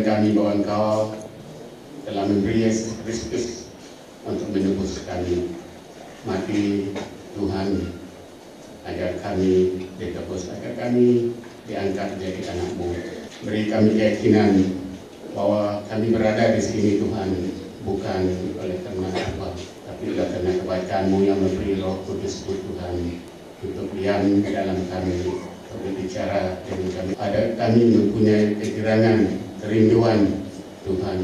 Meyakinkan kami bahwa Engkau telah memberi Yesus Kristus untuk menebus kami. Mati Tuhan agar kami ditebus, agar kami diangkat menjadi anakmu. Beri kami keyakinan bahwa kami berada di sini Tuhan bukan oleh karena apa, tapi oleh karena kebaikanmu yang memberi roh kudus Tuhan untuk diam di dalam kami, untuk berbicara dengan kami. Ada kami mempunyai kegirangan, kerinduan Tuhan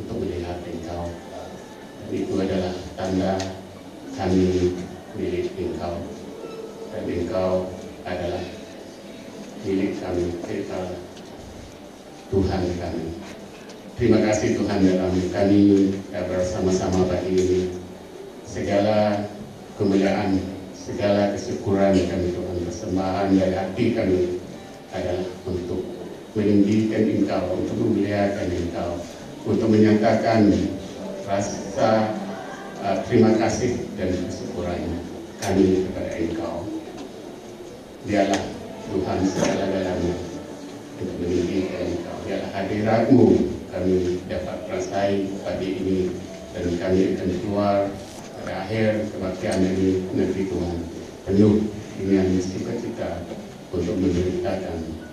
untuk melihat Engkau. Dan itu adalah tanda kami milik Engkau dan engkau adalah milik kami, kita Tuhan kami. Terima kasih Tuhan dalam kami bersama-sama pagi ini. Segala kemuliaan, segala kesyukuran kami Tuhan persembahan dari hati kami adalah untuk meninggikan Engkau, untuk memuliakan Engkau, untuk menyatakan rasa uh, terima kasih dan kesyukuran kami kepada Engkau biarlah Tuhan segala-galanya untuk meninggikan Engkau. Biarlah hadiratmu kami dapat rasai pagi ini dan kami akan keluar pada akhir kebaktian ini negeri Tuhan penuh dengan sukacita untuk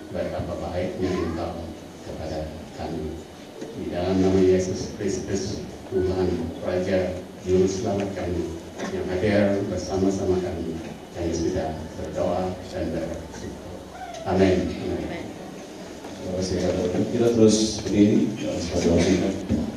betapa baiknya Engkau kepada kami. Di dalam nama Yesus Kristus Tuhan Raja Juru Selamat kami yang hadir bersama-sama kami kami sudah berdoa dan bersyukur. Amin. Amin. Terima kasih Bapak. Kita terus berdiri dalam sebuah doa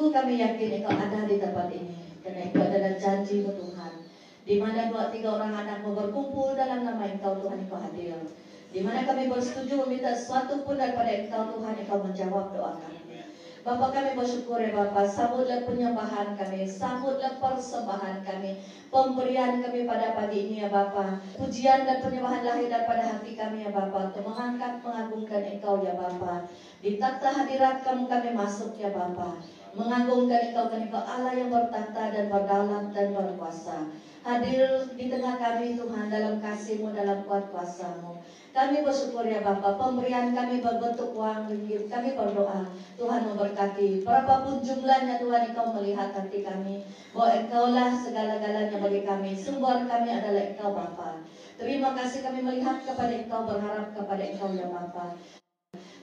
Sungguh kami yakin Engkau ada di tempat ini. Karena Engkau adalah janjimu Tuhan. Di mana dua tiga orang anakmu berkumpul dalam nama Engkau Tuhan Engkau hadir. Di mana kami bersetuju meminta sesuatu pun daripada Engkau Tuhan Engkau menjawab doa kami. Bapa kami bersyukur ya Bapa, sambutlah penyembahan kami, sambutlah persembahan kami, pemberian kami pada pagi ini ya Bapa. Pujian dan penyembahan lahir daripada hati kami ya Bapa, untuk mengangkat mengagungkan Engkau ya Bapa. Di takhta hadirat kamu kami masuk ya Bapa. Mengagungkan Engkau kan Engkau Allah yang bertata dan berdaulat dan berkuasa. Hadir di tengah kami Tuhan dalam kasih-Mu, dalam kuat kuasa-Mu. Kami bersyukur ya Bapa, pemberian kami berbentuk uang ringgit, kami berdoa Tuhan memberkati. Berapapun jumlahnya Tuhan Engkau melihat hati kami, bahwa Engkaulah segala-galanya bagi kami. Sumber kami adalah Engkau Bapa. Terima kasih kami melihat kepada Engkau, berharap kepada Engkau ya Bapa.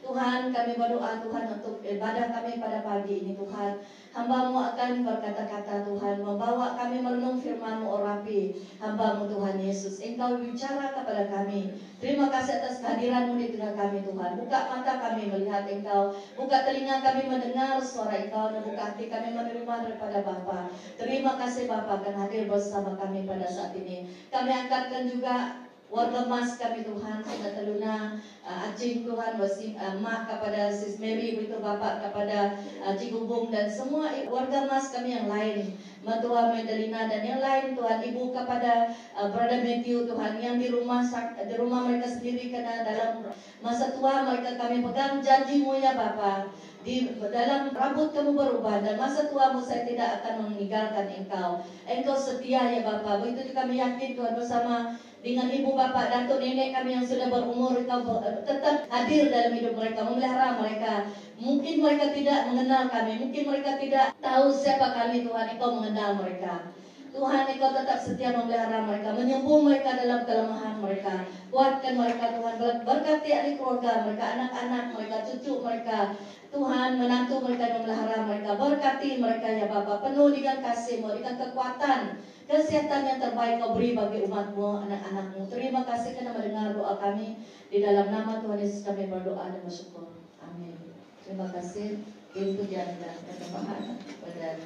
Tuhan kami berdoa Tuhan untuk ibadah kami pada pagi ini Tuhan. Hambamu akan berkata-kata Tuhan Membawa kami merenung firmanmu oh Rabi Hambamu Tuhan Yesus Engkau bicara kepada kami. Terima kasih atas kehadiranmu di tengah kami Tuhan. Buka mata kami melihat Engkau. Buka telinga kami mendengar suara Engkau Dan buka hati kami menerima daripada Bapa. Terima kasih Bapa akan hadir bersama kami pada saat ini. Kami angkatkan juga warga mas kami Tuhan sudah teluna uh, acing Tuhan wasim uh, mak kepada sis Mary begitu bapak kepada uh, Cik dan semua warga mas kami yang lain Matua Medalina dan yang lain Tuhan ibu kepada uh, Brother Matthew Tuhan yang di rumah di rumah mereka sendiri karena dalam masa tua mereka kami pegang janjimu ya Bapak di dalam rambut kamu berubah dan masa tuamu saya tidak akan meninggalkan engkau. Engkau setia ya Bapak. Begitu kami yakin Tuhan bersama dengan ibu bapak datuk nenek kami yang sudah berumur kau tetap hadir dalam hidup mereka memelihara mereka. Mungkin mereka tidak mengenal kami mungkin mereka tidak tahu siapa kami. Tuhan engkau mengenal mereka. Tuhan engkau tetap setia memelihara mereka menyembuh mereka dalam kelemahan mereka. Kuatkan mereka Tuhan. Berkati adik keluarga mereka anak-anak mereka cucu mereka. Tuhan menantu mereka memelihara mereka. Berkati mereka ya Bapak penuh dengan kasih-Mu dengan kekuatan Kesehatan yang terbaik kau beri bagi umatmu, anak-anakmu. Terima kasih karena mendengar doa kami. Di dalam nama Tuhan Yesus kami berdoa dan bersyukur. Amin. Terima kasih. Itu dan perkembangan kepada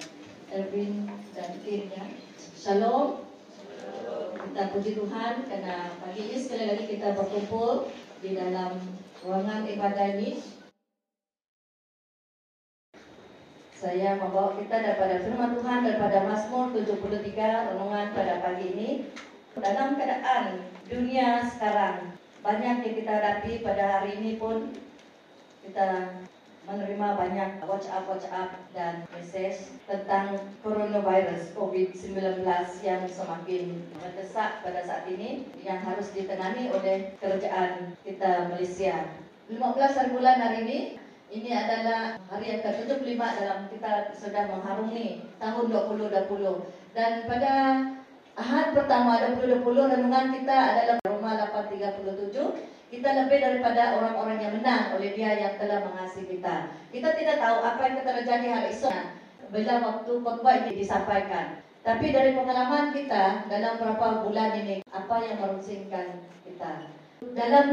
Erwin dan timnya. Shalom. Kita puji Tuhan karena pagi ini sekali lagi kita berkumpul di dalam ruangan ibadah ini Saya membawa kita daripada firman Tuhan daripada Mazmur 73 renungan pada pagi ini. Dalam keadaan dunia sekarang banyak yang kita hadapi pada hari ini pun kita menerima banyak WhatsApp WhatsApp dan message tentang coronavirus COVID-19 yang semakin mendesak pada saat ini yang harus ditangani oleh kerajaan kita Malaysia. 15 hari bulan hari ini ini adalah hari yang ke-75 dalam kita sudah mengharungi tahun 2020 dan pada Ahad pertama 2020 renungan kita adalah Roma 837 kita lebih daripada orang-orang yang menang oleh dia yang telah mengasihi kita. Kita tidak tahu apa yang terjadi hari esok bila waktu khotbah ini disampaikan. Tapi dari pengalaman kita dalam beberapa bulan ini, apa yang merusingkan kita? Dalam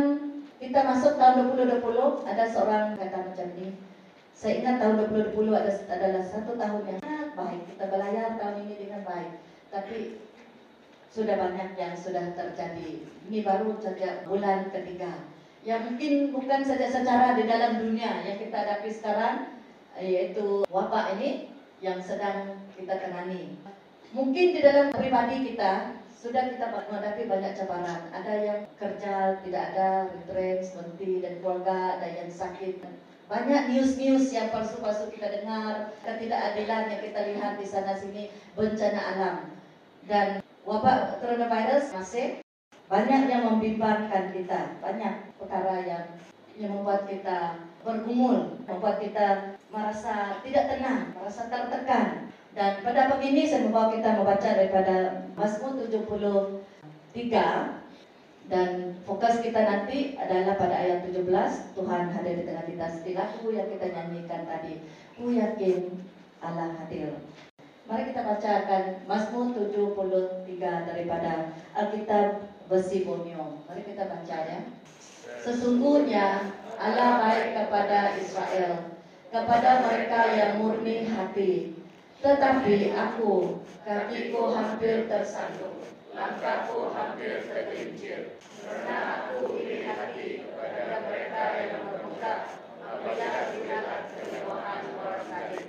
kita masuk tahun 2020, ada seorang kata macam ni. Saya ingat tahun 2020 ada, adalah satu tahun yang sangat baik. Kita belayar tahun ini dengan baik. Tapi sudah banyak yang sudah terjadi. Ini baru saja bulan ketiga. Yang mungkin bukan saja secara di dalam dunia yang kita hadapi sekarang, yaitu wabak ini yang sedang kita tangani. Mungkin di dalam pribadi kita sudah kita menghadapi banyak cabaran. Ada yang kerja tidak ada, retrench, berhenti dan keluarga, ada yang sakit. Banyak news-news yang palsu-palsu kita dengar, ketidakadilan yang kita lihat di sana sini, bencana alam. Dan wabak coronavirus masih banyak yang membimbangkan kita, banyak perkara yang yang membuat kita bergumul, membuat kita merasa tidak tenang, merasa tertekan. Dan pada pagi ini saya membawa kita membaca daripada Mazmur 73 dan fokus kita nanti adalah pada ayat 17 Tuhan hadir di tengah kita lagu yang kita nyanyikan tadi Ku yakin Allah hadir Mari kita bacakan Mazmur 73 daripada Alkitab Besi Bonyo. Mari kita baca ya. Sesungguhnya Allah baik kepada Israel, kepada mereka yang murni hati. Tetapi aku, kakiku hampir tersandung, langkahku hampir tergelincir. Karena aku iri hati kepada mereka yang bermuka, apabila dilihat kemewahan orang lain.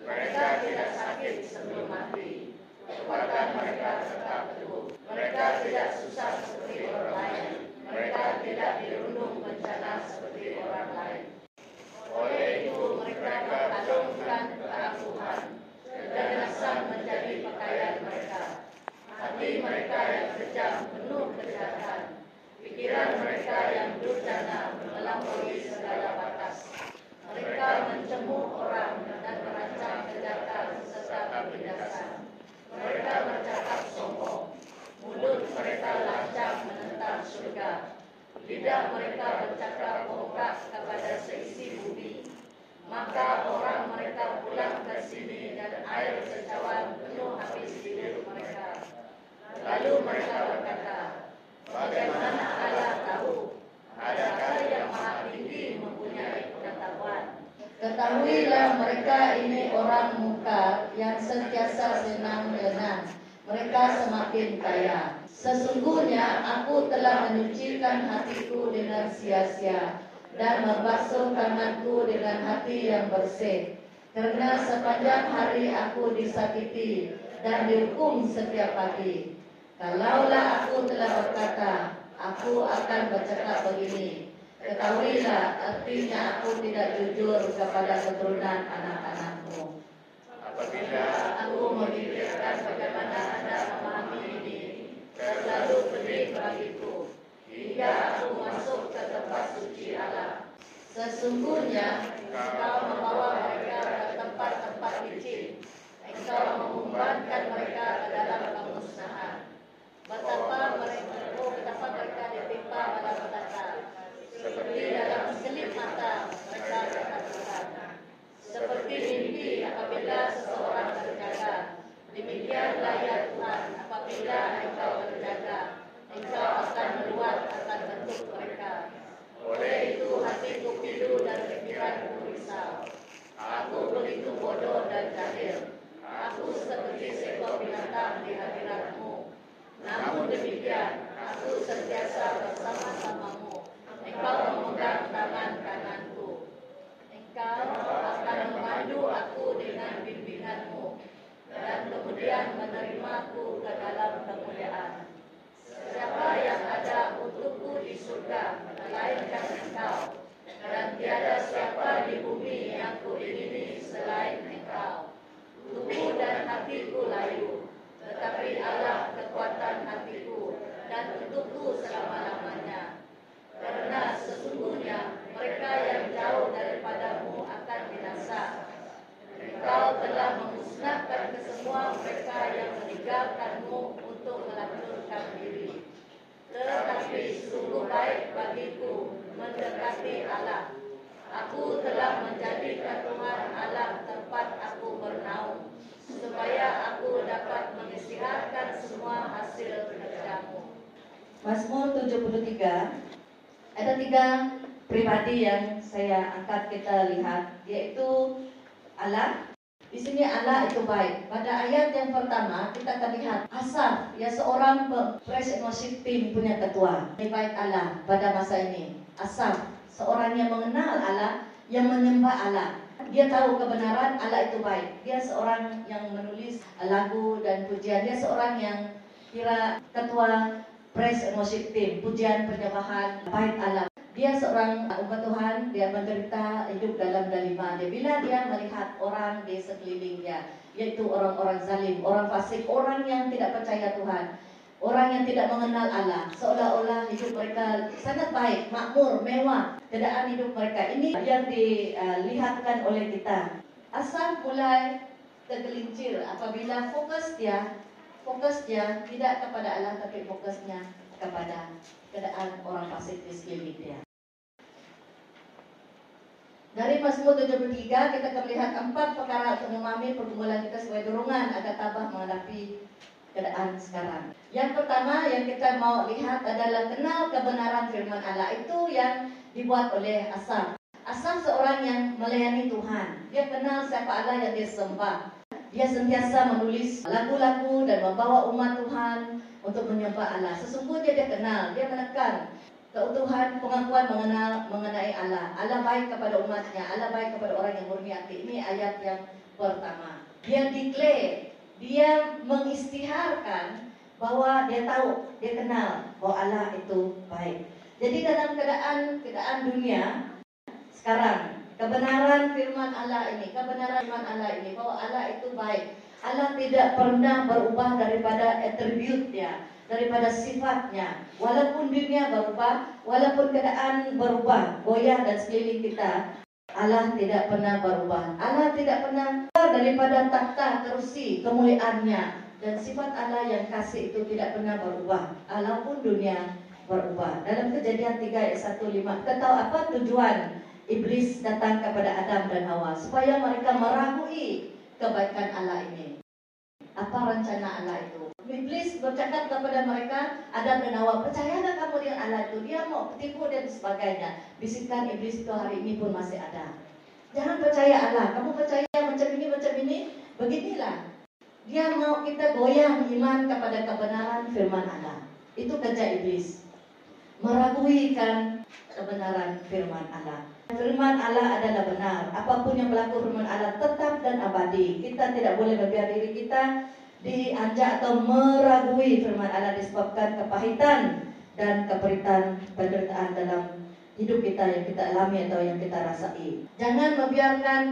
Mereka tidak sakit sebelum mati. Kekuatan mereka tetap teguh. Mereka tidak susah seperti orang lain. Mereka tidak dirundung bencana seperti orang lain. Oleh itu mereka mengalungkan keangkuhan. Pakaian mereka. Hati mereka yang kejam penuh kejahatan. Pikiran mereka yang durjana melampaui segala batas. Mereka mencemooh orang dan merancang kejahatan serta penindasan. Mereka bercakap sombong. Mulut mereka lancang menentang surga. Lidah mereka bercakap bongkak kepada seisi bumi. Maka orang mereka pulang ke sini dan air kecauan penuh habis hidup mereka. Lalu mereka berkata, Bagaimana Allah tahu? Adakah yang maha tinggi mempunyai pengetahuan? Ketahuilah mereka ini orang muka yang sentiasa senang lenang. Mereka semakin kaya. Sesungguhnya aku telah menyucikan hatiku dengan sia-sia dan membasuh tanganku dengan hati yang bersih. Karena sepanjang hari aku disakiti dan dihukum setiap pagi. Kalaulah aku telah berkata, aku akan bercakap begini. Ketahuilah artinya aku tidak jujur kepada keturunan anak-anakmu. Apabila aku memikirkan bagaimana Anda memahami ini, terlalu pening bagiku, hingga aku masuk ke tempat suci Allah. Sesungguhnya engkau membawa mereka ke tempat-tempat licin. Engkau mengumpankan mereka ke dalam kemusnahan. Betapa mereka, oh betapa mereka ditimpa malapetaka. Seperti dalam selip mata mereka ketakutan. Seperti mimpi apabila seseorang terjaga. Demikianlah ya Tuhan apabila engkau terjaga. Engkau akan meluat akan bentuk mereka. Oleh itu hatiku pilu dan pikiranku risau. Aku begitu bodoh dan jahil. Aku seperti seekor binatang di hadiratmu. Namun demikian, aku sentiasa bersama-samamu. Engkau memegang tangan kananku. Engkau akan memandu aku dengan bimbinganmu. Dan kemudian menerimaku ke dalam kemuliaan. Siapa yang ada untukku di surga, melainkan engkau. Dan tiada siapa di bumi yang kuingini selain engkau. Tubuh dan hatiku layu, tetapi Allah kekuatan hatiku dan untukku selama-lamanya. Karena sesungguhnya mereka yang jauh daripadamu akan binasa. Engkau telah memusnahkan kesemua mereka yang meninggalkanmu untuk melanjutkan diri. Tetapi sungguh baik bagiku mendekati Allah. Aku telah menjadikan Tuhan Allah tempat aku bernaung, supaya aku dapat mengistirahatkan semua hasil kerjamu. Mazmur 73 ada tiga pribadi yang saya angkat kita lihat, yaitu Allah. Di sini Allah itu baik. Pada ayat yang pertama kita akan lihat Asaf, ya seorang and worship team punya ketua. Ini baik Allah pada masa ini. Asaf, seorang yang mengenal Allah, yang menyembah Allah. Dia tahu kebenaran Allah itu baik. Dia seorang yang menulis lagu dan pujian. Dia seorang yang kira ketua praise and worship team, pujian penyembahan baik Allah. Dia seorang umat Tuhan, dia menderita hidup dalam dalima dia. Bila dia melihat orang di sekelilingnya, yaitu orang-orang zalim, orang fasik, orang yang tidak percaya Tuhan, orang yang tidak mengenal Allah, seolah-olah hidup mereka sangat baik, makmur, mewah, keadaan hidup mereka. Ini yang dilihatkan oleh kita. Asal mulai tergelincir apabila fokus dia, fokus dia tidak kepada Allah, tapi fokusnya kepada keadaan orang fasik di sekeliling dia. Dari Mazmur 73 kita melihat empat perkara untuk memahami pergumulan kita sebagai dorongan agar tabah menghadapi keadaan sekarang. Yang pertama yang kita mau lihat adalah kenal kebenaran firman Allah itu yang dibuat oleh Asaf. Asaf seorang yang melayani Tuhan. Dia kenal siapa Allah yang dia sembah. Dia sentiasa menulis lagu-lagu dan membawa umat Tuhan untuk menyembah Allah. Sesungguhnya dia kenal, dia menekan keutuhan pengakuan mengenal mengenai Allah. Allah baik kepada umatnya, Allah baik kepada orang yang murni hati. Ini ayat yang pertama. Dia declare, dia mengistiharkan bahwa dia tahu, dia kenal bahwa Allah itu baik. Jadi dalam keadaan keadaan dunia sekarang kebenaran firman Allah ini, kebenaran firman Allah ini bahwa Allah itu baik. Allah tidak pernah berubah daripada atributnya daripada sifatnya. Walaupun dunia berubah, walaupun keadaan berubah, goyah dan sekeliling kita, Allah tidak pernah berubah. Allah tidak pernah daripada takhta kerusi kemuliaannya dan sifat Allah yang kasih itu tidak pernah berubah. Walaupun dunia berubah. Dalam kejadian 3 ayat 1 5 kita tahu apa tujuan iblis datang kepada Adam dan Hawa supaya mereka meragui kebaikan Allah ini. Apa rencana Allah itu? Iblis bercakap kepada mereka, Adam dan Hawa, percayalah kamu dengan Allah itu? Dia mau tipu dan sebagainya. Bisikan iblis itu hari ini pun masih ada. Jangan percaya Allah. Kamu percaya macam ini, macam ini. Beginilah. Dia mau kita goyang iman kepada kebenaran firman Allah. Itu kerja iblis. Meraguikan kebenaran firman Allah. Firman Allah adalah benar. Apa pun yang berlaku firman Allah tetap dan abadi. Kita tidak boleh membiarkan diri kita diajak atau meragui firman Allah disebabkan kepahitan dan keperitan penderitaan dalam hidup kita yang kita alami atau yang kita rasai. Jangan membiarkan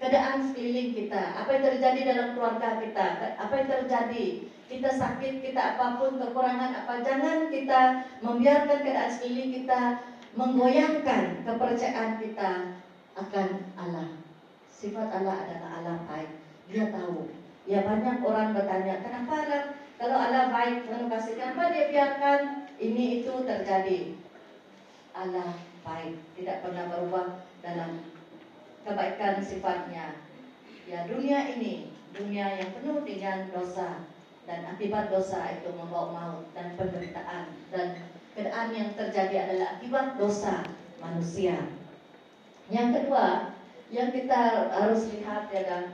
keadaan sekeliling kita, apa yang terjadi dalam keluarga kita, apa yang terjadi, kita sakit, kita apa pun kekurangan apa, jangan kita membiarkan keadaan sekeliling kita menggoyangkan kepercayaan kita akan Allah. Sifat Allah adalah Allah baik. Dia tahu. Ya banyak orang bertanya, kenapa Allah kalau Allah baik penuh kasih, kenapa dia biarkan ini itu terjadi? Allah baik, tidak pernah berubah dalam kebaikan sifatnya. Ya dunia ini, dunia yang penuh dengan dosa dan akibat dosa itu membawa maut dan penderitaan dan keadaan yang terjadi adalah akibat dosa manusia. Yang kedua, yang kita harus lihat adalah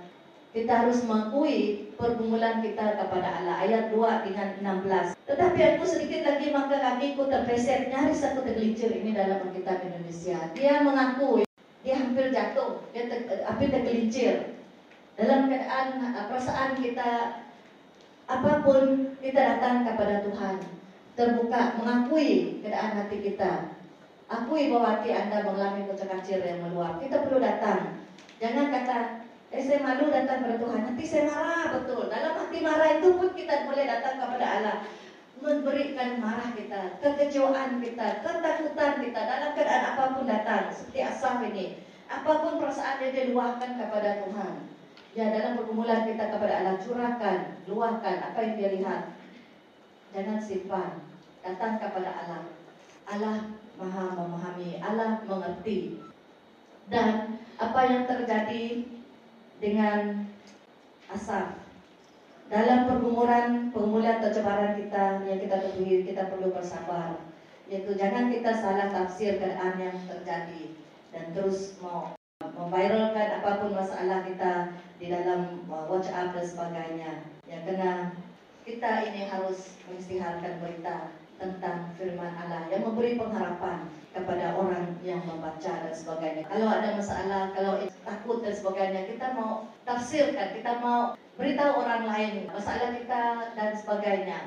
kita harus mengakui pergumulan kita kepada Allah. Ayat 2 dengan 16. Tetapi aku sedikit lagi maka kakiku terpeset. Nyaris aku tergelincir ini dalam Alkitab Indonesia. Dia mengaku dia hampir jatuh, dia ter, hampir tergelincir. Dalam keadaan perasaan kita apa pun kita datang kepada Tuhan terbuka mengakui keadaan hati kita. Akui bahwa hati Anda mengalami kecekacir yang meluap. Kita perlu datang. Jangan kata, eh saya malu datang kepada Tuhan. Nanti saya marah betul. Dalam hati marah itu pun kita boleh datang kepada Allah. Memberikan marah kita, kekecewaan kita, ketakutan kita dalam keadaan apa pun datang. Seperti asal ini. Apa pun perasaan yang diluahkan kepada Tuhan. Ya dalam pergumulan kita kepada Allah curahkan, luahkan apa yang dia lihat. Jangan simpan datang kepada Allah. Allah maha memahami, Allah mengerti. Dan apa yang terjadi dengan Asaf dalam pergumulan pergumulan tercebaran kita yang kita temui kita perlu bersabar yaitu jangan kita salah tafsir keadaan yang terjadi dan terus mau memviralkan apa pun masalah kita di dalam uh, WhatsApp dan sebagainya ya kena kita ini harus mengistiharkan berita tentang firman Allah yang memberi pengharapan kepada orang yang membaca dan sebagainya. Kalau ada masalah, kalau takut dan sebagainya, kita mau tafsirkan, kita mau beritahu orang lain masalah kita dan sebagainya.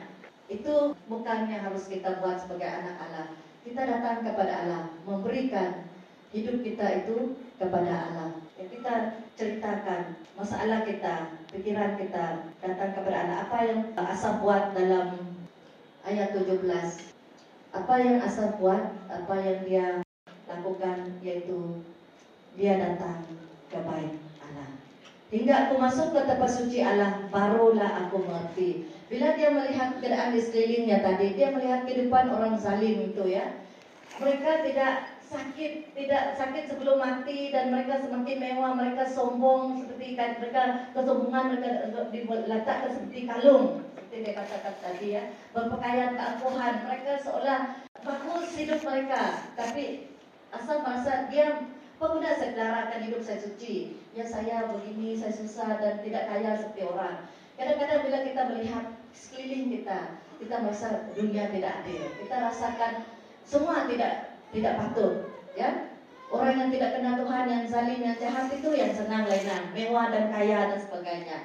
Itu bukan yang harus kita buat sebagai anak Allah. Kita datang kepada Allah, memberikan hidup kita itu kepada Allah. Ya, kita ceritakan masalah kita, pikiran kita, datang kepada Allah. Apa yang asal buat dalam ayat 17. Apa yang Asaf buat, apa yang dia lakukan yaitu dia datang ke bait Allah. Hingga aku masuk ke tempat suci Allah, barulah aku mengerti. Bila dia melihat keadaan di sekelilingnya tadi, dia melihat kehidupan orang zalim itu ya. Mereka tidak sakit, tidak sakit sebelum mati dan mereka semakin mewah, mereka sombong seperti kan mereka kesombongan mereka diletakkan seperti kalung. Seperti dia katakan tadi ya. Berpakaian keangkuhan mereka seolah bagus hidup mereka. Tapi asal merasa dia pengguna saya akan hidup saya suci. Ya saya begini saya susah dan tidak kaya seperti orang. Kadang-kadang bila kita melihat sekeliling kita kita merasa dunia tidak adil. Kita rasakan semua tidak tidak patut ya. Orang yang tidak kenal Tuhan yang zalim yang jahat itu yang senang lainan mewah dan kaya dan sebagainya.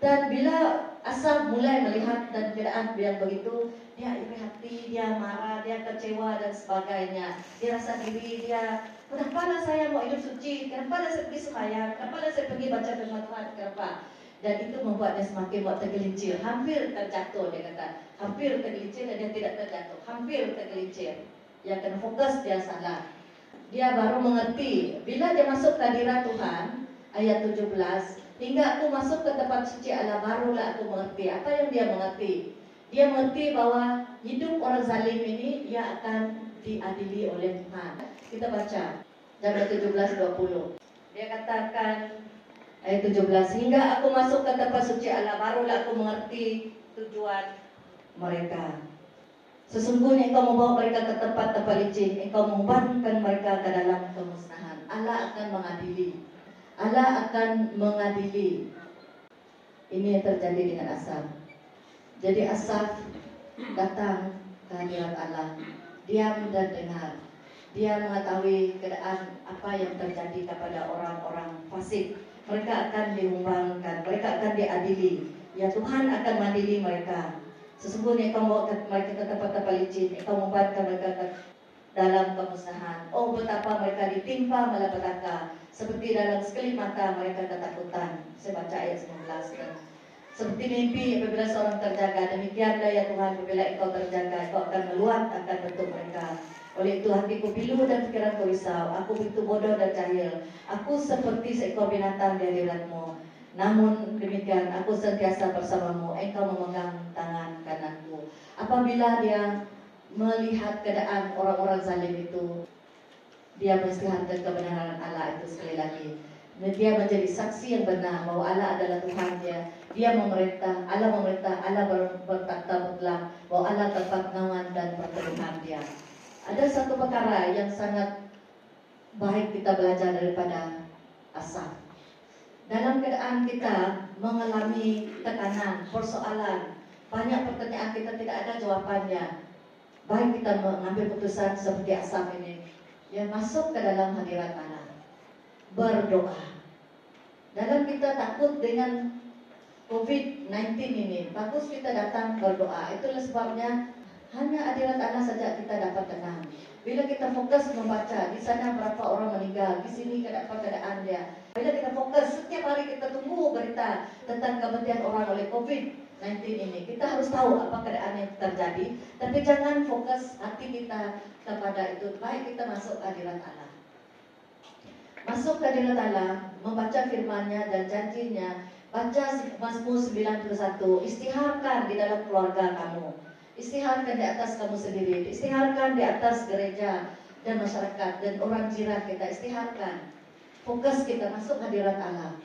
Dan bila asal mulai melihat dan keadaan yang begitu dia iri hati dia marah dia kecewa dan sebagainya. Dia rasa diri dia kenapa saya mau hidup suci? Kenapa saya pergi sembahyang? Kenapa saya pergi baca firman Tuhan? Kenapa? Dan itu membuat dia semakin buat tergelincir. Hampir terjatuh dia kata. Hampir tergelincir dan dia tidak terjatuh. Hampir tergelincir yang fokus dia salah. Dia baru mengerti bila dia masuk ke hadirat Tuhan ayat 17 hingga aku masuk ke tempat suci Allah barulah aku mengerti apa yang dia mengerti. Dia mengerti bahwa hidup orang zalim ini ia akan diadili oleh Tuhan. Kita baca Jam 17 20. Dia katakan ayat 17 hingga aku masuk ke tempat suci Allah barulah aku mengerti tujuan mereka. Sesungguhnya engkau membawa mereka ke tempat-tempat licin, engkau membankan mereka ke dalam kemusnahan. Allah akan mengadili. Allah akan mengadili. Ini yang terjadi dengan Asaf. Jadi Asaf datang ke hadirat Allah. Dan dengar. Dia mengetahui keadaan apa yang terjadi kepada orang-orang fasik. Mereka akan diumbangkan, mereka akan diadili. Ya Tuhan akan mengadili mereka. Sesungguhnya engkau membawa mereka ke tempat-tempat licin, engkau membuatkan mereka dalam kemusnahan. Oh betapa mereka ditimpa malapetaka, seperti dalam sekelip mata mereka ketakutan. Saya baca ayat 19 kan. Seperti mimpi apabila seorang terjaga, demikianlah ya Tuhan apabila engkau terjaga, engkau akan meluat akan bentuk mereka. Oleh itu hatiku pilu dan pikiranku risau, aku begitu bodoh dan jahil. Aku seperti seekor binatang di hadiratmu. Namun demikian aku sentiasa bersamamu, engkau memegang tangan kananku. Apabila dia melihat keadaan orang-orang zalim itu, dia melihatkan kebenaran Allah itu sekali lagi. Dia menjadi saksi yang benar bahwa Allah adalah Tuhan dia. Dia memerintah, Allah memerintah, Allah berkata mutlak bahwa Allah tempat nawan dan pertemuan dia. Ada satu perkara yang sangat baik kita belajar daripada Asaf dalam keadaan kita mengalami tekanan, persoalan, banyak pertanyaan kita tidak ada jawabannya. Baik kita mengambil putusan seperti Asam ini, yang masuk ke dalam hadirat Allah, berdoa. Dalam kita takut dengan COVID-19 ini, bagus kita datang berdoa. Itulah sebabnya hanya hadirat Allah saja kita dapat tenang. Bila kita fokus membaca, di sana berapa orang meninggal, di sini apa keadaan dia. Bila kita fokus, setiap hari kita tunggu berita tentang kematian orang oleh COVID-19 ini. Kita harus tahu apa keadaan yang terjadi, tapi jangan fokus hati kita kepada itu. Baik kita masuk hadirat Allah. Masuk ke hadirat Allah, membaca firman-Nya dan janjinya, baca Mazmur 91, istiharkan di dalam keluarga kamu Istiharkan di atas kamu sendiri, istiharkan di atas gereja dan masyarakat dan orang jiran kita, istiharkan. Fokus kita masuk hadirat Allah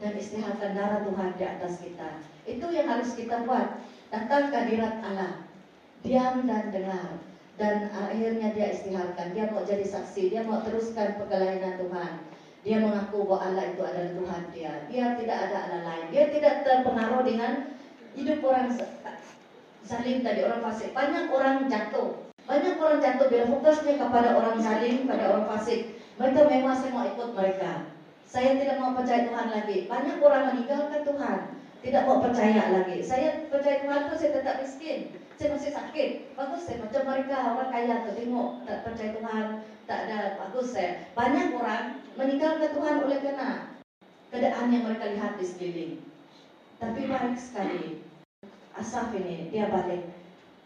dan istiharkan darah Tuhan di atas kita. Itu yang harus kita buat. Datang ke hadirat Allah, diam dan dengar. Dan akhirnya dia istiharkan, dia mau jadi saksi, dia mau teruskan pegelayanan Tuhan. Dia mengaku bahwa Allah itu adalah Tuhan dia. Dia tidak ada Allah lain. Dia tidak terpengaruh dengan hidup orang zalim tadi orang fasik. Banyak orang jatuh. Banyak orang jatuh bila fokusnya kepada orang zalim, pada orang fasik. Mereka memang saya mau ikut mereka. Saya tidak mau percaya Tuhan lagi. Banyak orang meninggalkan Tuhan. Tidak mau percaya lagi. Saya percaya Tuhan itu saya tetap miskin. Saya masih sakit. Bagus saya macam mereka orang kaya tu tengok tak percaya Tuhan. Tak ada bagus saya. Banyak orang meninggalkan Tuhan oleh kerana keadaan yang mereka lihat di sekeliling. Tapi baik sekali Asaf ini dia balik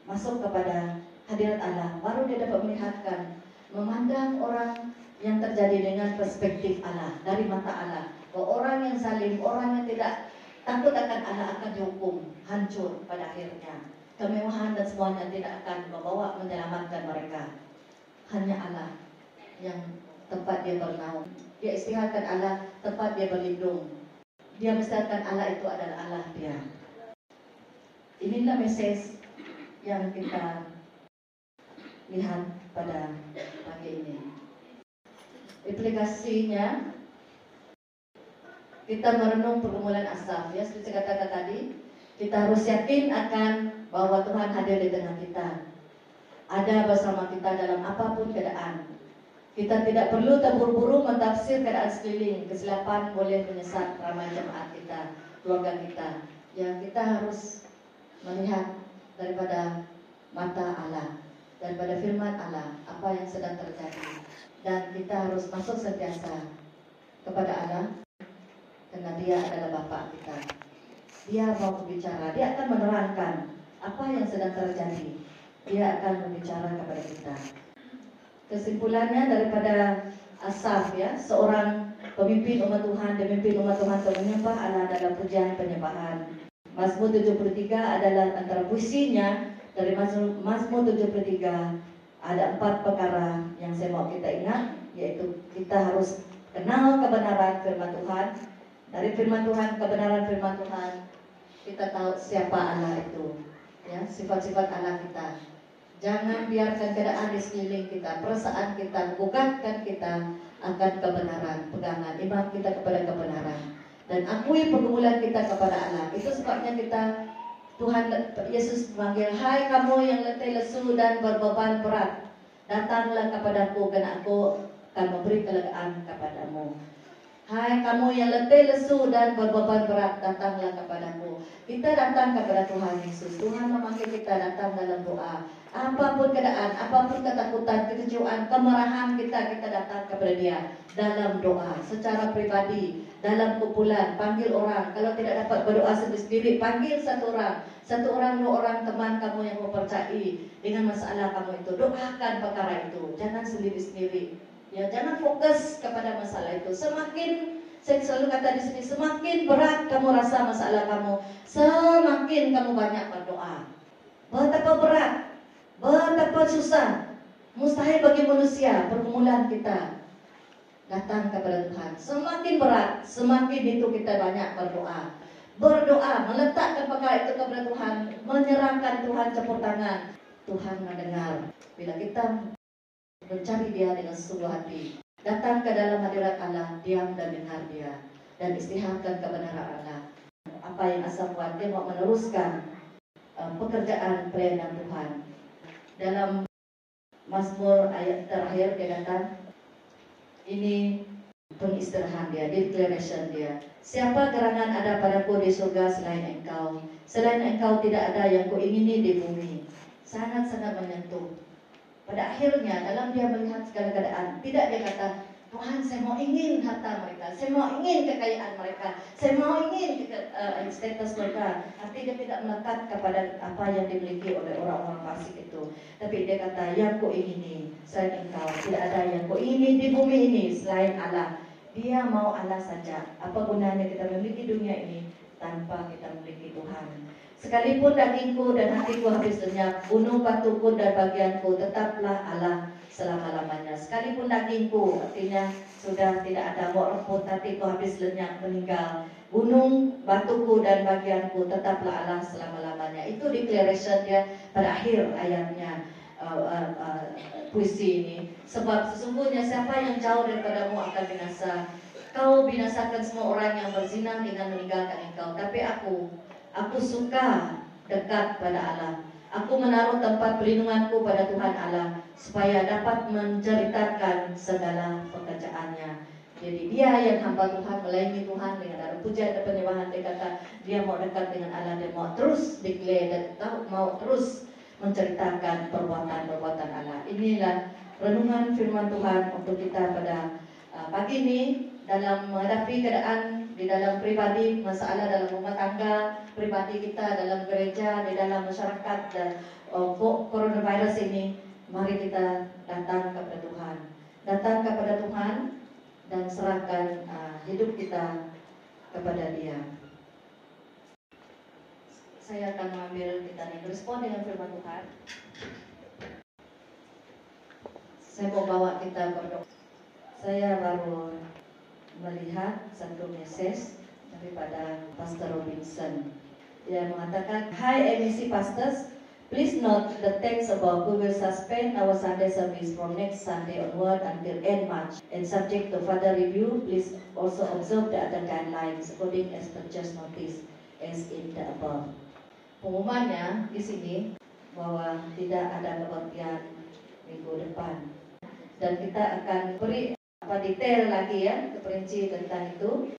masuk kepada hadirat Allah baru dia dapat melihatkan memandang orang yang terjadi dengan perspektif Allah dari mata Allah bahwa orang yang zalim orang yang tidak takut akan Allah akan dihukum hancur pada akhirnya kemewahan dan semuanya tidak akan membawa menyelamatkan mereka hanya Allah yang tempat dia bernaung. Dia istirahatkan Allah tempat dia berlindung. Dia mestikan Allah itu adalah Allah dia. Inilah message yang kita lihat pada pagi ini. Implikasinya kita merenung pergumulan asaf ya seperti saya katakan tadi kita harus yakin akan bahwa Tuhan hadir di tengah kita. Ada bersama kita dalam apa pun keadaan. Kita tidak perlu terburu-buru mentafsir keadaan sekeliling. Kesilapan boleh menyesat ramai jemaat kita keluarga kita. Yang kita harus melihat daripada mata Allah daripada firman Allah apa yang sedang terjadi dan kita harus masuk sentiasa kepada Allah karena dia adalah Bapak kita. Dia mau berbicara, dia akan menerangkan apa yang sedang terjadi. Dia akan berbicara kepada kita. Kesimpulannya daripada Asaf ya, seorang pemimpin umat Tuhan, pemimpin umat Tuhan untuk menyembah Allah dalam pujian penyembahan. Mazmur 73 adalah antara puisinya dari Mazmur, Mazmur 73 ada empat perkara yang saya mau kita ingat yaitu kita harus kenal kebenaran firman Tuhan, dari firman Tuhan, kebenaran firman Tuhan, kita tahu siapa Allah itu. Ya, sifat-sifat Allah kita. Jangan biarkan keadaan di sekeliling kita, perasaan kita, bukankan kita akan kebenaran, pegangan iman kita kepada kebenaran. Dan akui pergumulan kita kepada Allah. Itu sebabnya kita Tuhan Yesus memanggil, Hai kamu yang letih lesu dan berbeban berat, datanglah kepadaku karena aku akan memberi kelegaan kepadamu. Hai kamu yang letih lesu dan berbeban berat datanglah kepadaku. Kita datang kepada Tuhan Yesus. Tuhan memanggil kita datang dalam doa. Apa pun keadaan, apa pun ketakutan, kekecewaan, kemarahan kita, kita datang kepada Dia dalam doa secara pribadi, dalam kumpulan, panggil orang. Kalau tidak dapat berdoa sendiri, panggil satu orang, satu orang, dua orang teman kamu yang mempercayai dengan masalah kamu itu. Doakan perkara itu, jangan sendiri-sendiri. Ya, jangan fokus kepada masalah itu. Semakin saya selalu kata di sini, semakin berat kamu rasa masalah kamu, semakin kamu banyak berdoa. Betapa berat, betapa susah, mustahil bagi manusia pergumulan kita datang kepada Tuhan. Semakin berat, semakin itu kita banyak berdoa. Berdoa, meletakkan perkara itu kepada Tuhan, menyerahkan Tuhan campur tangan. Tuhan mendengar. Bila kita mencari dia dengan sungguh hati. Datang ke dalam hadirat Allah, diam dan dengar dia. Dan istirahatkan kebenaran Allah. Apa yang asal buat, dia mau meneruskan uh, pekerjaan pelayanan Tuhan. Dalam Mazmur ayat terakhir dia kata, ini pengistirahan dia, declaration dia. Siapa gerangan ada padaku di surga selain engkau? Selain engkau tidak ada yang kuingini di bumi. Sangat-sangat menyentuh pada akhirnya dalam dia melihat segala keadaan, tidak dia kata, Tuhan saya mau ingin harta mereka, saya mau ingin kekayaan mereka, saya mau ingin uh, status mereka. Artinya dia tidak melekat kepada apa yang dimiliki oleh orang-orang fasik itu. Tapi dia kata, yang ku ingini selain engkau, tidak ada yang ku ingini di bumi ini selain Allah. Dia mau Allah saja. Apa gunanya kita memiliki dunia ini tanpa kita memiliki Tuhan? Sekalipun dagingku dan hatiku habis lenyap, gunung batuku dan bagianku tetaplah Allah selama-lamanya. Sekalipun dagingku, artinya sudah tidak ada rumput, hatiku habis lenyap, meninggal. Gunung, batuku dan bagianku tetaplah Allah selama-lamanya. Itu declaration dia pada akhir ayatnya. Uh, uh, uh, puisi ini sebab sesungguhnya siapa yang jauh daripadamu akan binasa kau binasakan semua orang yang berzina dengan meninggalkan engkau tapi aku Aku suka dekat pada Allah. Aku menaruh tempat perlindunganku pada Tuhan Allah supaya dapat menceritakan segala pekerjaannya. Jadi dia yang hamba Tuhan melayani Tuhan dengan ada pujian dan penyembahan dia kata dia mau dekat dengan Allah dia mau terus declare dan mau terus menceritakan perbuatan-perbuatan Allah. Inilah renungan firman Tuhan untuk kita pada uh, pagi ini dalam menghadapi keadaan di dalam pribadi, masalah dalam rumah tangga, pribadi kita dalam gereja, di dalam masyarakat dan uh, coronavirus ini, mari kita datang kepada Tuhan. Datang kepada Tuhan dan serahkan uh, hidup kita kepada Dia. Saya akan mengambil kita nih respon dengan firman Tuhan. Saya mau bawa kita berdoa. Saya baru melihat satu message daripada Pastor Robinson. Dia mengatakan, Hi MSC Pastors, please note the text about we will suspend our Sunday service from next Sunday onward until end March. And subject to further review, please also observe the other guidelines according as per just notice as in the above. Pengumumannya di sini bahwa tidak ada kebaktian minggu depan dan kita akan beri apa detail lagi ya keperinci tentang itu.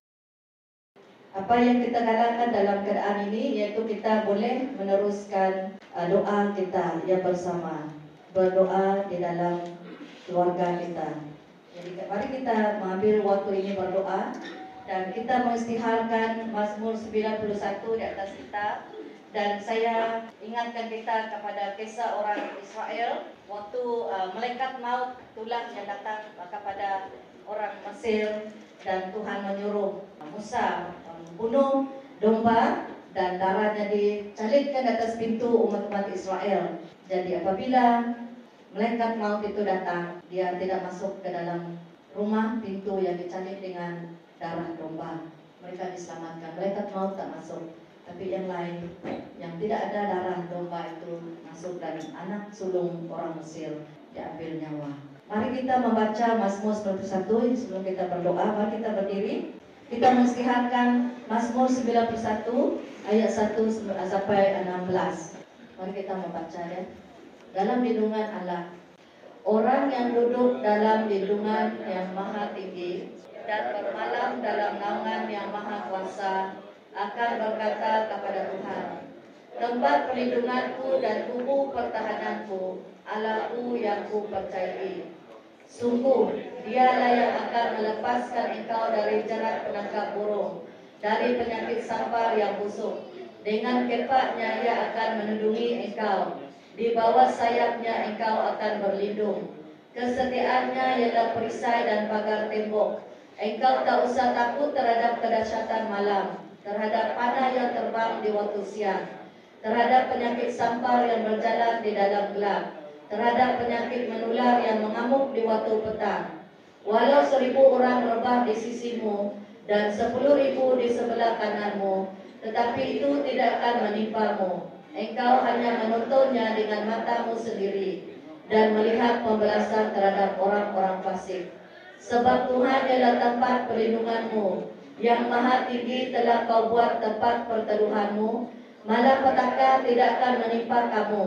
Apa yang kita galakkan dalam keadaan ini yaitu kita boleh meneruskan uh, doa kita ya bersama. Berdoa di dalam keluarga kita. Jadi mari kita mengambil waktu ini berdoa dan kita mengistiharkan Mazmur 91 di atas kita. Dan saya ingatkan kita kepada kisah orang Israel waktu uh, malaikat maut tulang yang datang kepada orang Mesir dan Tuhan menyuruh Musa membunuh domba dan darahnya dicalitkan di atas pintu umat-umat Israel. Jadi apabila malaikat maut itu datang, dia tidak masuk ke dalam rumah pintu yang dicalit dengan darah domba. Mereka diselamatkan. Malaikat maut tak masuk tapi yang lain yang tidak ada darah domba itu masuk dan anak sulung orang Mesir diambil nyawa. Mari kita membaca Mazmur 91 sebelum kita berdoa. Mari kita berdiri. Kita mengistiharkan Mazmur 91 ayat 1 sampai 16. Mari kita membaca ya. Dalam lindungan Allah. Orang yang duduk dalam lindungan yang maha tinggi dan bermalam dalam naungan yang maha kuasa akan berkata kepada Tuhan, tempat perlindunganku dan tubuh pertahananku, Allahku yang ku percayai. Sungguh, dialah yang akan melepaskan engkau dari jerat penangkap burung, dari penyakit sampar yang busuk. Dengan kepaknya ia akan melindungi engkau. Di bawah sayapnya engkau akan berlindung. Kesetiaannya ialah perisai dan pagar tembok. Engkau tak usah takut terhadap kedahsyatan malam terhadap panah yang terbang di waktu siang, terhadap penyakit sampar yang berjalan di dalam gelap, terhadap penyakit menular yang mengamuk di waktu petang. Walau seribu orang rebah di sisimu dan sepuluh ribu di sebelah kananmu, tetapi itu tidak akan menimpamu. Engkau hanya menontonnya dengan matamu sendiri dan melihat pembalasan terhadap orang-orang fasik. Sebab Tuhan adalah tempat perlindunganmu, yang maha tinggi telah kau buat tempat perteduhanmu, malapetaka tidak akan menimpa kamu,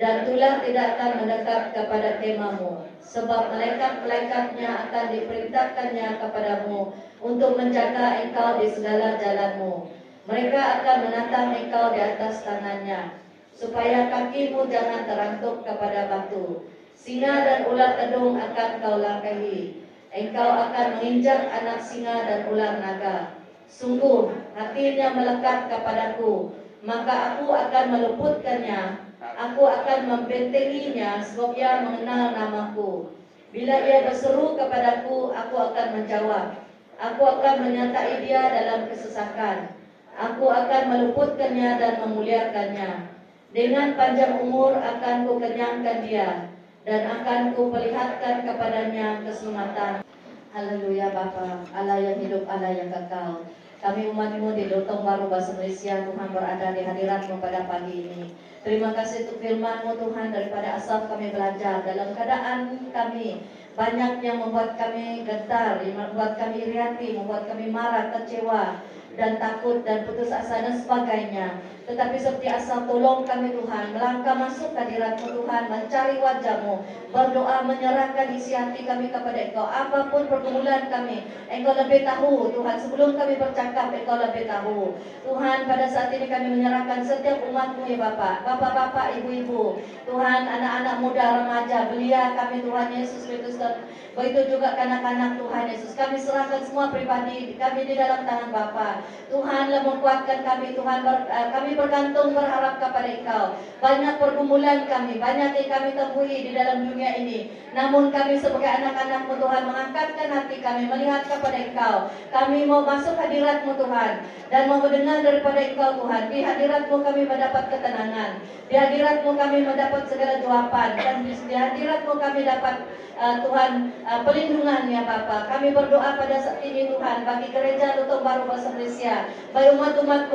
dan tulah tidak akan mendekat kepada kemamu, sebab malaikat-malaikatnya akan diperintahkannya kepadamu untuk menjaga engkau di segala jalanmu. Mereka akan menatang engkau di atas tangannya, supaya kakimu jangan terantuk kepada batu. Singa dan ular kedung akan kau langkahi, engkau akan menginjak anak singa dan ular naga. Sungguh, hatinya melekat kepadaku, maka aku akan meluputkannya. Aku akan membentenginya sebab ia mengenal namaku. Bila ia berseru kepadaku, aku akan menjawab. Aku akan menyertai dia dalam kesesakan. Aku akan meluputkannya dan memuliakannya. Dengan panjang umur akan ku kenyangkan dia dan akan kuperlihatkan kepadanya keselamatan. Haleluya Bapa, Allah yang hidup, Allah yang kekal. Kami umatmu di Lotong Baru Bahasa Malaysia, Tuhan berada di hadiratmu pada pagi ini. Terima kasih untuk firmanmu Tuhan daripada asal kami belajar dalam keadaan kami banyak yang membuat kami getar, membuat kami iri hati, membuat kami marah, kecewa, dan takut dan putus asa dan sebagainya. Tetapi seperti asal tolong kami Tuhan, melangkah masuk ke hadiratmu Tuhan, mencari wajahmu, berdoa menyerahkan isi hati kami kepada Engkau. Apa pun pergumulan kami, Engkau lebih tahu Tuhan. Sebelum kami bercakap, Engkau lebih tahu. Tuhan pada saat ini kami menyerahkan setiap umatmu ya Bapak, Bapak-bapak, ibu-ibu, Tuhan anak-anak muda, remaja, belia kami Tuhan Yesus Kristus begitu juga kanak-kanak Tuhan Yesus. Kami serahkan semua pribadi kami di dalam tangan Bapa. Tuhan menguatkan kami Tuhan ber, uh, kami bergantung berharap kepada Engkau. Banyak pergumulan kami, banyak yang kami temui di dalam dunia ini. Namun kami sebagai anak-anakmu Tuhan mengangkatkan hati kami melihat kepada Engkau. Kami mau masuk hadiratmu Tuhan dan mau mendengar daripada Engkau Tuhan. Di hadiratmu kami mendapat ketenangan. Di hadiratmu kami mendapat segala jawaban dan di hadiratmu kami dapat uh, Tuhan uh, pelindungan ya Bapa. Kami berdoa pada saat ini Tuhan bagi gereja Lutong Baru Bahasa Malaysia, bagi umat-umat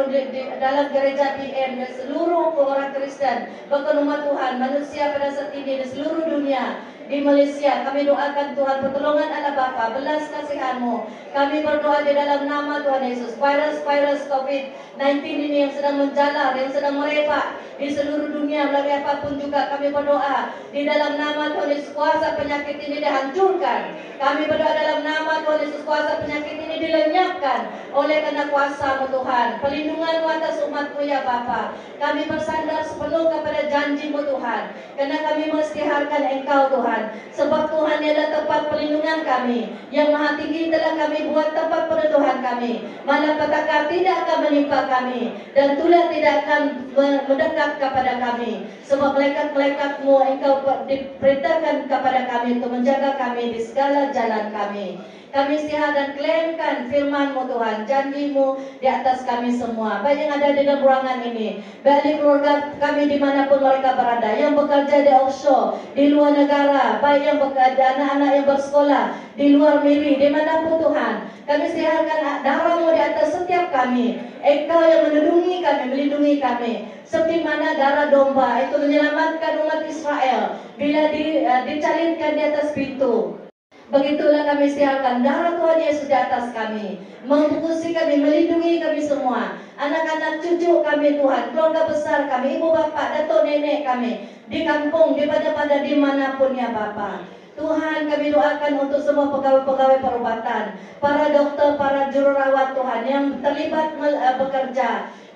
dalam gereja BM dan seluruh orang Kristen, bahkan umat Tuhan manusia pada saat ini di seluruh dunia di Malaysia. Kami doakan Tuhan pertolongan Allah Bapa, belas kasihanmu. Kami berdoa di dalam nama Tuhan Yesus. Virus-virus COVID-19 ini yang sedang menjalar, yang sedang merebak di seluruh dunia melalui apa pun juga kami berdoa di dalam nama Tuhan Yesus kuasa penyakit ini dihancurkan. Kami berdoa dalam nama Tuhan Yesus kuasa penyakit ini dilenyapkan oleh karena kuasa Tuhan. Pelindungan atas umatmu ya Bapa. Kami bersandar sepenuh kepada janjimu Tuhan. Karena kami mestiharkan Engkau Tuhan. Sebab Tuhan adalah tempat perlindungan kami. Yang maha tinggi telah kami buat tempat perlindungan kami. Malapetaka tidak akan menimpa kami. Dan tulah tidak akan mendekat kepada kami. Sebab melekat-melekatmu Engkau diperintahkan kepada kami untuk menjaga kami di segala jalan kami. Kami sihat dan klaimkan firman-Mu Tuhan, janji-Mu di atas kami semua. Baik yang ada di dalam ruangan ini, baik keluarga kami di mana pun mereka berada, yang bekerja di offshore, di luar negara, baik yang bekerja, anak-anak yang bersekolah, di luar miri, di mana pun Tuhan. Kami siharkan darah-Mu di atas setiap kami. Engkau yang melindungi kami, melindungi kami. Seperti mana darah domba itu menyelamatkan umat Israel bila di, uh, dicalinkan di atas pintu. Begitulah kami siapkan darah Tuhan Yesus di atas kami. Memfokusi kami, melindungi kami semua. Anak-anak cucu kami Tuhan, keluarga besar kami, ibu bapak, datuk nenek kami. Di kampung, di pada-pada, di mana pun ya Bapak. Tuhan kami doakan untuk semua pegawai-pegawai perubatan, para dokter, para jururawat Tuhan yang terlibat eh, bekerja,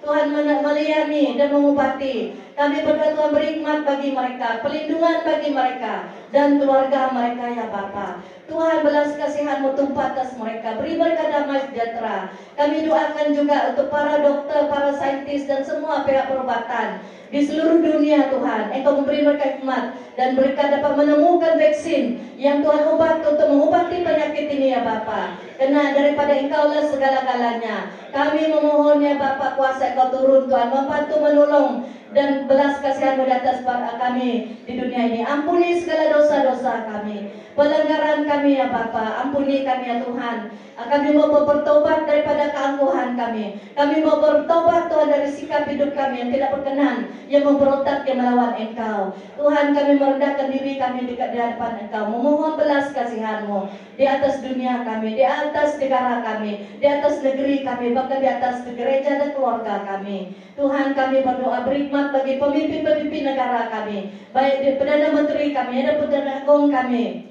Tuhan melayani dan mengobati. Kami berdoa Tuhan bagi mereka, pelindungan bagi mereka dan keluarga mereka ya Bapa. Tuhan belas kasihanmu tumpah atas mereka, beri mereka damai sejahtera. Kami doakan juga untuk para dokter, para saintis dan semua pihak perubatan di seluruh dunia Tuhan. Engkau memberi mereka hikmat dan mereka dapat menemukan vaksin yang Tuhan obat untuk mengobati penyakit ini ya Bapa. Karena daripada Engkau lah segala-galanya. Kami memohon ya Bapa kuasa Engkau turun Tuhan membantu menolong dan belas kasihan di atas kami di dunia ini. Ampuni segala dosa-dosa kami. Pelanggaran kami ya Bapa, ampuni kami ya Tuhan. Kami mau bertobat daripada keangkuhan kami. Kami mau bertobat Tuhan dari sikap hidup kami yang tidak berkenan, yang memberontak yang melawan Engkau. Tuhan kami merendahkan diri kami di hadapan Engkau. Memohon belas kasihanmu di atas dunia kami, di atas negara kami, di atas negeri kami, bahkan di atas gereja dan keluarga kami. Tuhan kami berdoa berikmat bagi pemimpin-pemimpin negara kami, baik di Perdana Menteri kami, ada Perdana Agung kami,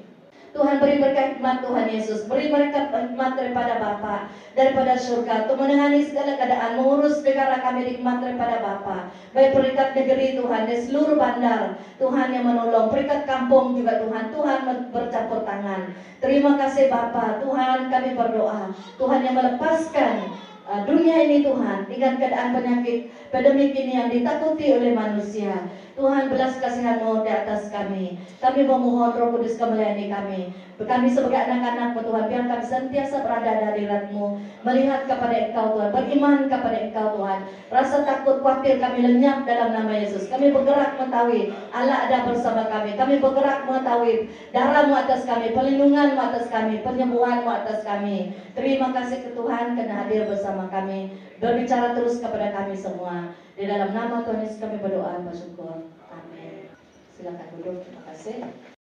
Tuhan beri mereka hikmat Tuhan Yesus. Beri mereka hikmat daripada Bapa, daripada surga. Untuk menangani segala keadaan, mengurus negara kami hikmat daripada Bapa. Baik perikat negeri Tuhan, di seluruh bandar. Tuhan yang menolong. Perikat kampung juga Tuhan. Tuhan bercampur tangan. Terima kasih Bapa. Tuhan kami berdoa. Tuhan yang melepaskan uh, dunia ini Tuhan dengan keadaan penyakit pandemik ini yang ditakuti oleh manusia. Tuhan belas kasihanmu di atas kami. Kami memohon roh kudus kemelayani kami. Kami sebagai anak-anak Tuhan, biar kami sentiasa berada dari hadiratmu. Melihat kepada engkau Tuhan, beriman kepada engkau Tuhan. Rasa takut khawatir kami lenyap dalam nama Yesus. Kami bergerak mengetahui Allah ada bersama kami. Kami bergerak mengetahui darahmu atas kami, perlindunganmu atas kami, penyembuhanmu atas kami. Terima kasih ke Tuhan karena hadir bersama kami. Berbicara terus kepada kami semua. Di dalam nama Tuhan Yesus kami berdoa bersyukur. Amin. Silakan duduk. Terima kasih.